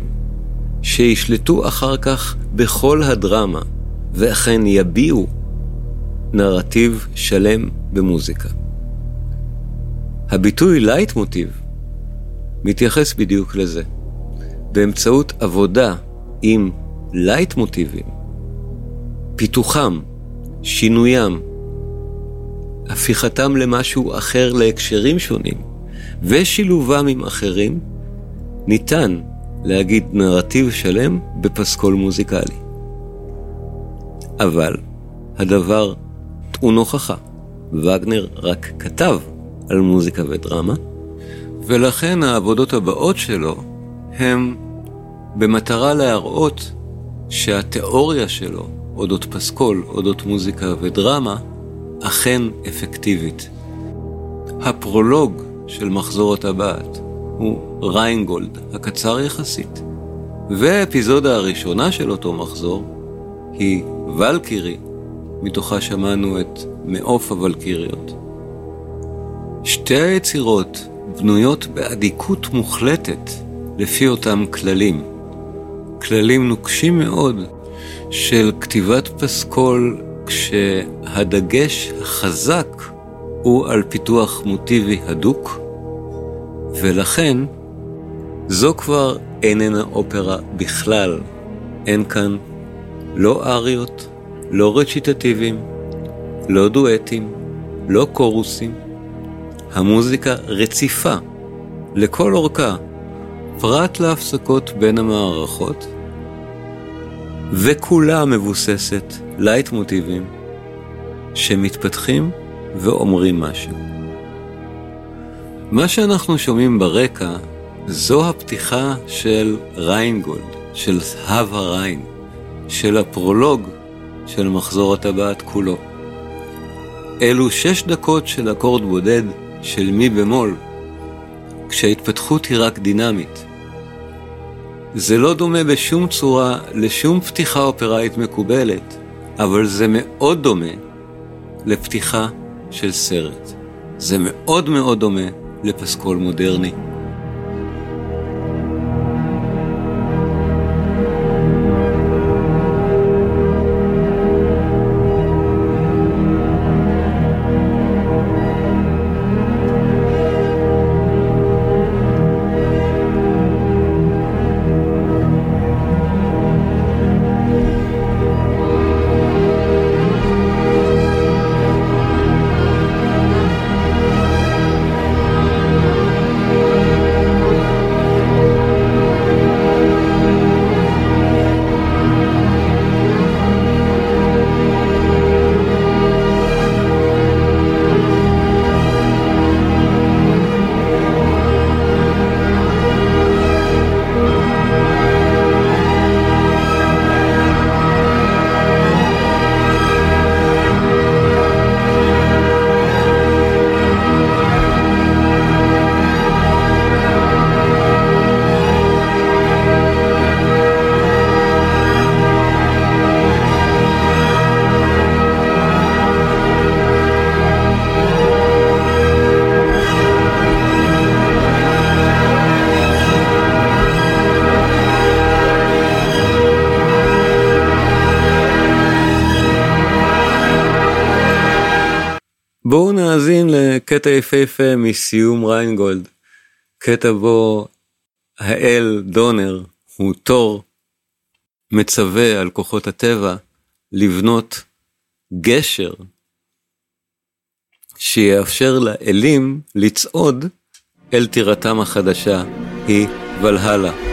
שישלטו אחר כך בכל הדרמה, ואכן יביעו נרטיב שלם במוזיקה. הביטוי לייט מוטיב מתייחס בדיוק לזה. באמצעות עבודה עם לייט מוטיבים, פיתוחם, שינוים, הפיכתם למשהו אחר להקשרים שונים, ושילובם עם אחרים, ניתן להגיד נרטיב שלם בפסקול מוזיקלי. אבל הדבר טעון הוכחה. וגנר רק כתב על מוזיקה ודרמה, ולכן העבודות הבאות שלו הם במטרה להראות שהתיאוריה שלו, אודות פסקול, אודות מוזיקה ודרמה, אכן אפקטיבית. הפרולוג של מחזור הטבעת הוא ריינגולד, הקצר יחסית, והאפיזודה הראשונה של אותו מחזור היא ולקירי, מתוכה שמענו את מעוף הוולקיריות. שתי היצירות בנויות באדיקות מוחלטת לפי אותם כללים. כללים נוקשים מאוד של כתיבת פסקול כשהדגש החזק הוא על פיתוח מוטיבי הדוק, ולכן זו כבר איננה אופרה בכלל. אין כאן לא אריות, לא רציטטיביים, לא דואטים, לא קורוסים. המוזיקה רציפה, לכל אורכה, פרט להפסקות בין המערכות, וכולה מבוססת לייט מוטיבים שמתפתחים ואומרים משהו. מה שאנחנו שומעים ברקע זו הפתיחה של ריינגולד, של זהב הריין, של הפרולוג של מחזור הטבעת כולו. אלו שש דקות של אקורד בודד של מי במול, כשההתפתחות היא רק דינמית. זה לא דומה בשום צורה לשום פתיחה אופראית מקובלת, אבל זה מאוד דומה לפתיחה של סרט. זה מאוד מאוד דומה לפסקול מודרני. לקטע יפהפה מסיום ריינגולד, קטע בו האל דונר הוא תור מצווה על כוחות הטבע לבנות גשר שיאפשר לאלים לצעוד אל טירתם החדשה, היא ולהלה.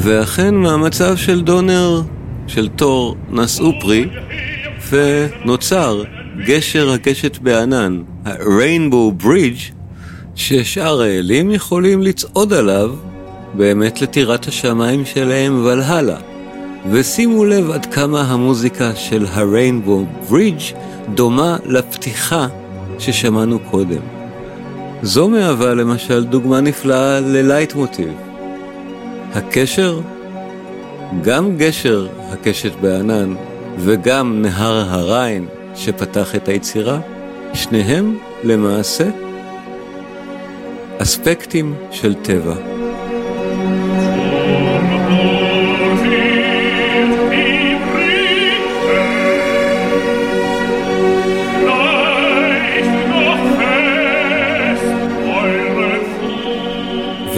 ואכן מהמצב של דונר, של תור, נשאו פרי, ונוצר גשר הקשת בענן, ה-Rainbow Bridge, ששאר האלים יכולים לצעוד עליו באמת לטירת השמיים שלהם ולהלה. ושימו לב עד כמה המוזיקה של ה-Rainbow Bridge דומה לפתיחה ששמענו קודם. זו מהווה למשל דוגמה נפלאה ללייט מוטיב. הקשר, גם גשר הקשת בענן וגם נהר הריין שפתח את היצירה, שניהם למעשה אספקטים של טבע.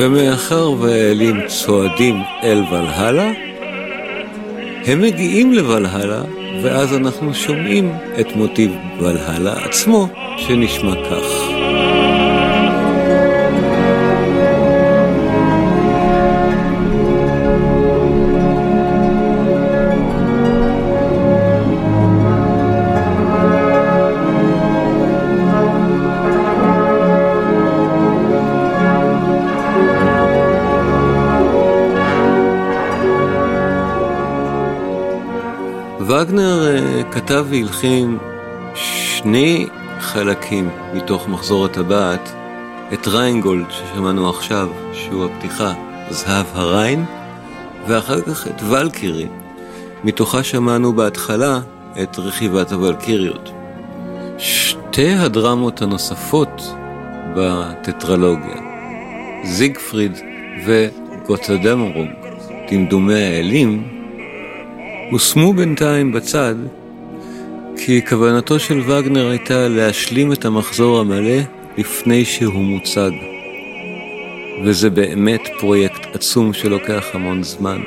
ומאחר והאלים צועדים אל ולהלה, הם מגיעים לוולהלה, ואז אנחנו שומעים את מוטיב ולהלה עצמו, שנשמע כך. וגנר אה, כתב והלחין שני חלקים מתוך מחזור הטבעת, את ריינגולד ששמענו עכשיו, שהוא הפתיחה, זהב הריין, ואחר כך את ולקירי. מתוכה שמענו בהתחלה את רכיבת הוולקיריות. שתי הדרמות הנוספות בטטרלוגיה, זיגפריד וגוטדמורונג, דמדומי האלים, הושמו בינתיים בצד, כי כוונתו של וגנר הייתה להשלים את המחזור המלא לפני שהוא מוצג. וזה באמת פרויקט עצום שלוקח המון זמן.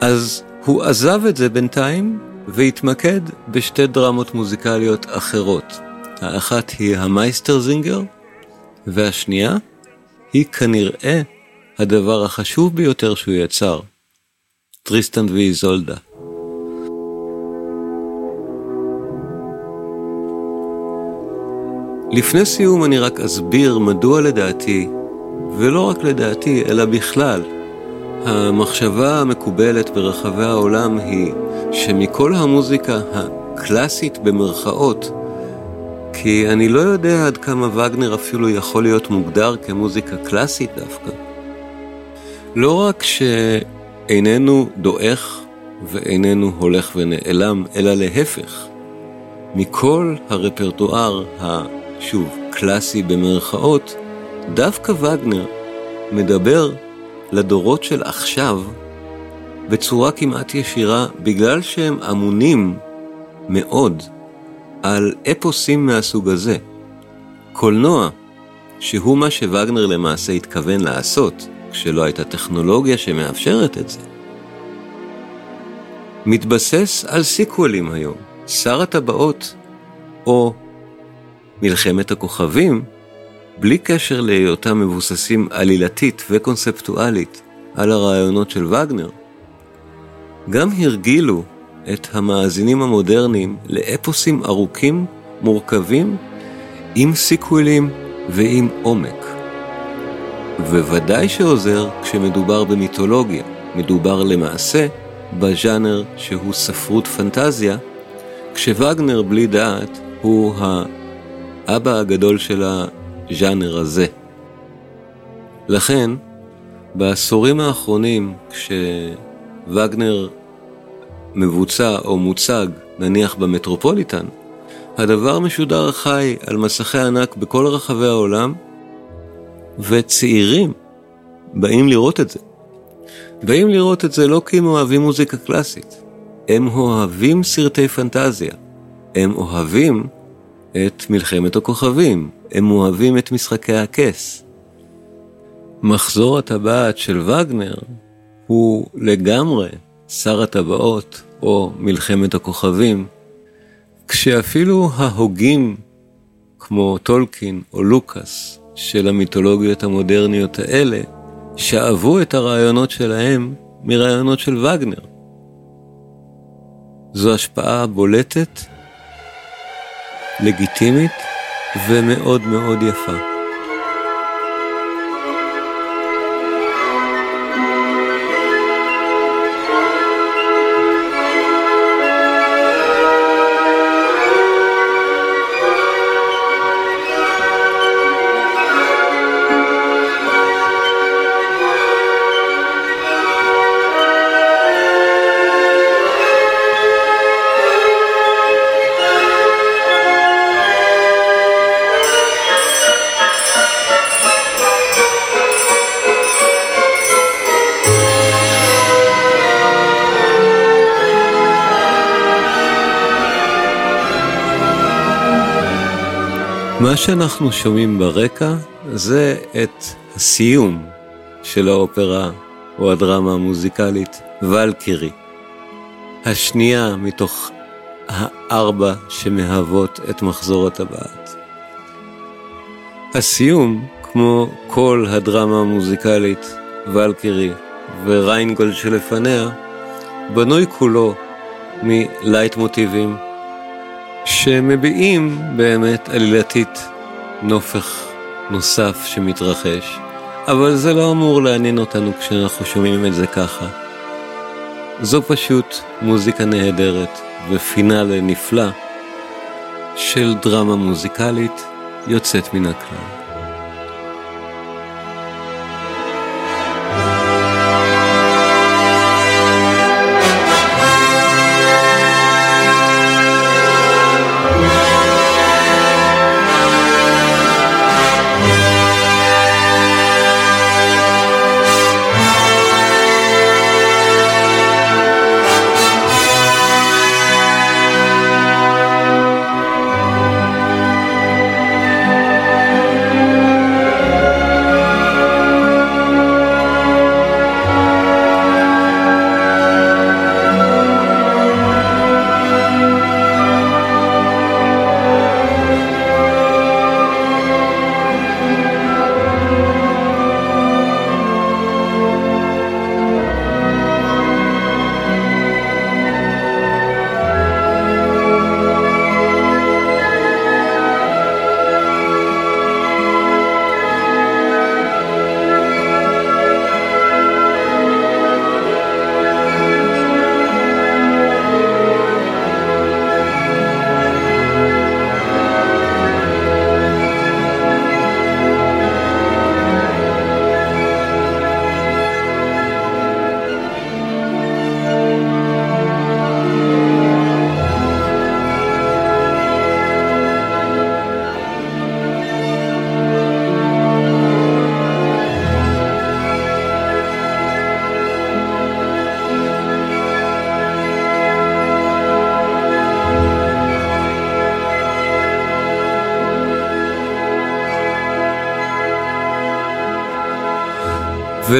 אז הוא עזב את זה בינתיים והתמקד בשתי דרמות מוזיקליות אחרות. האחת היא המייסטרזינגר, והשנייה היא כנראה הדבר החשוב ביותר שהוא יצר, טריסטן ואיזולדה. לפני סיום אני רק אסביר מדוע לדעתי, ולא רק לדעתי, אלא בכלל, המחשבה המקובלת ברחבי העולם היא שמכל המוזיקה הקלאסית במרכאות, כי אני לא יודע עד כמה וגנר אפילו יכול להיות מוגדר כמוזיקה קלאסית דווקא. לא רק שאיננו דועך ואיננו הולך ונעלם, אלא להפך. מכל הרפרטואר השוב קלאסי במרכאות, דווקא וגנר מדבר לדורות של עכשיו בצורה כמעט ישירה, בגלל שהם אמונים מאוד על אפוסים מהסוג הזה. קולנוע, שהוא מה שווגנר למעשה התכוון לעשות, כשלא הייתה טכנולוגיה שמאפשרת את זה. מתבסס על סיקוולים היום. שר הטבעות או מלחמת הכוכבים, בלי קשר להיותם מבוססים עלילתית וקונספטואלית על הרעיונות של וגנר, גם הרגילו את המאזינים המודרניים לאפוסים ארוכים, מורכבים, עם סיקוולים ועם עומק. וודאי שעוזר כשמדובר במיתולוגיה, מדובר למעשה בז'אנר שהוא ספרות פנטזיה, כשווגנר בלי דעת הוא האבא הגדול של הז'אנר הזה. לכן, בעשורים האחרונים, כשווגנר מבוצע או מוצג, נניח במטרופוליטן, הדבר משודר חי על מסכי ענק בכל רחבי העולם, וצעירים באים לראות את זה. באים לראות את זה לא כי הם אוהבים מוזיקה קלאסית, הם אוהבים סרטי פנטזיה, הם אוהבים את מלחמת הכוכבים, הם אוהבים את משחקי הכס. מחזור הטבעת של וגנר הוא לגמרי שר הטבעות או מלחמת הכוכבים, כשאפילו ההוגים כמו טולקין או לוקאס של המיתולוגיות המודרניות האלה שאבו את הרעיונות שלהם מרעיונות של וגנר. זו השפעה בולטת, לגיטימית ומאוד מאוד יפה. מה שאנחנו שומעים ברקע זה את הסיום של האופרה או הדרמה המוזיקלית ולקירי. השנייה מתוך הארבע שמהוות את מחזור הטבעת. הסיום, כמו כל הדרמה המוזיקלית, ולקירי וריינגולד שלפניה, בנוי כולו מלייט מוטיבים שמביעים באמת עלילתית נופך נוסף שמתרחש, אבל זה לא אמור לעניין אותנו כשאנחנו שומעים את זה ככה. זו פשוט מוזיקה נהדרת ופינאלה נפלא של דרמה מוזיקלית יוצאת מן הכלל.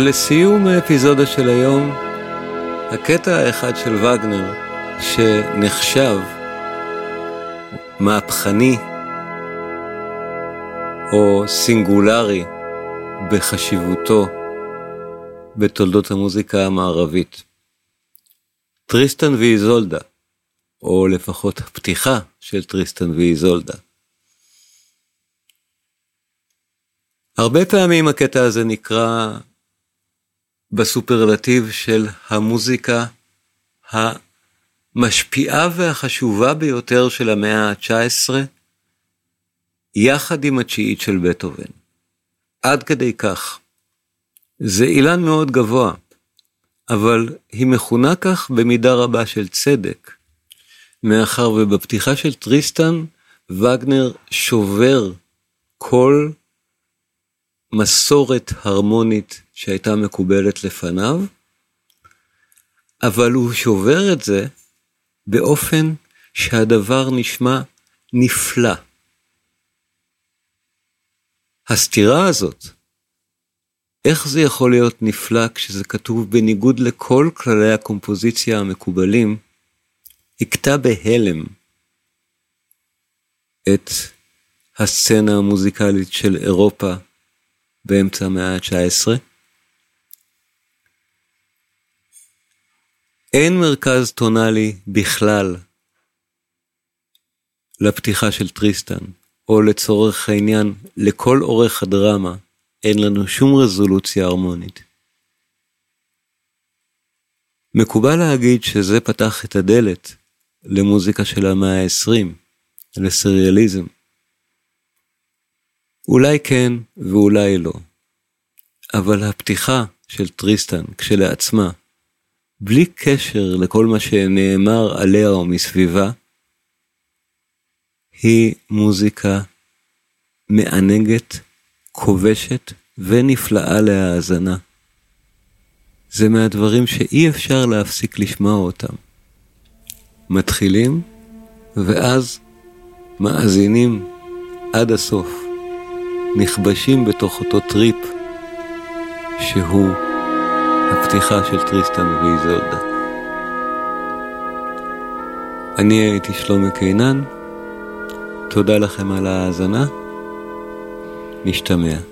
ולסיום האפיזודה של היום, הקטע האחד של וגנר, שנחשב מהפכני או סינגולרי בחשיבותו בתולדות המוזיקה המערבית. טריסטן ואיזולדה, או לפחות הפתיחה של טריסטן ואיזולדה. הרבה פעמים הקטע הזה נקרא בסופרלטיב של המוזיקה המשפיעה והחשובה ביותר של המאה ה-19, יחד עם התשיעית של בטהובן. עד כדי כך. זה אילן מאוד גבוה, אבל היא מכונה כך במידה רבה של צדק, מאחר ובפתיחה של טריסטן, וגנר שובר כל מסורת הרמונית שהייתה מקובלת לפניו, אבל הוא שובר את זה באופן שהדבר נשמע נפלא. הסתירה הזאת, איך זה יכול להיות נפלא כשזה כתוב בניגוד לכל כללי הקומפוזיציה המקובלים, הכתה בהלם את הסצנה המוזיקלית של אירופה באמצע המאה ה-19. אין מרכז טונאלי בכלל לפתיחה של טריסטן, או לצורך העניין, לכל אורך הדרמה, אין לנו שום רזולוציה הרמונית. מקובל להגיד שזה פתח את הדלת למוזיקה של המאה ה-20, לסריאליזם. אולי כן ואולי לא. אבל הפתיחה של טריסטן כשלעצמה, בלי קשר לכל מה שנאמר עליה או מסביבה, היא מוזיקה מענגת, כובשת ונפלאה להאזנה. זה מהדברים שאי אפשר להפסיק לשמוע אותם. מתחילים, ואז מאזינים עד הסוף, נכבשים בתוך אותו טריפ שהוא הפתיחה של טריסטן ואיזולדה. אני הייתי שלומי קינן, תודה לכם על ההאזנה, נשתמע.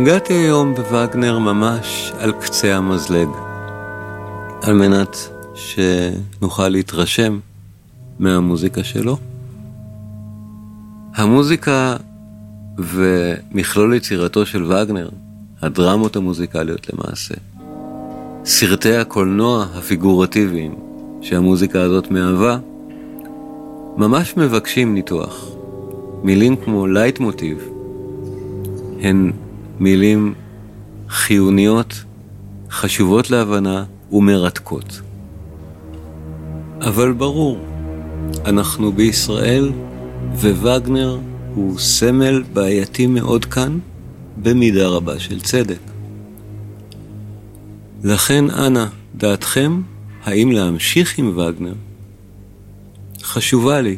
נגעתי היום בווגנר ממש על קצה המזלג, על מנת שנוכל להתרשם מהמוזיקה שלו. המוזיקה ומכלול יצירתו של וגנר, הדרמות המוזיקליות למעשה, סרטי הקולנוע הפיגורטיביים שהמוזיקה הזאת מהווה, ממש מבקשים ניתוח. מילים כמו לייט מוטיב הן מילים חיוניות, חשובות להבנה ומרתקות. אבל ברור, אנחנו בישראל, ווגנר הוא סמל בעייתי מאוד כאן, במידה רבה של צדק. לכן אנא, דעתכם, האם להמשיך עם וגנר? חשובה לי.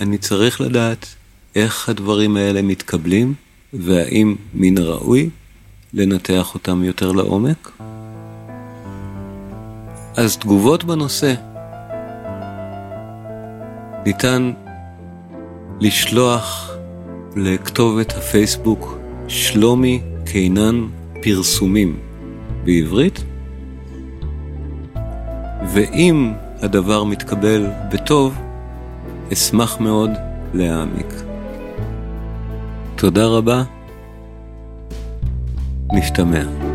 אני צריך לדעת איך הדברים האלה מתקבלים, והאם מן הראוי לנתח אותם יותר לעומק? אז תגובות בנושא ניתן לשלוח לכתובת הפייסבוק שלומי קינן פרסומים בעברית, ואם הדבר מתקבל בטוב, אשמח מאוד להעמיק. תודה רבה, נשתמע.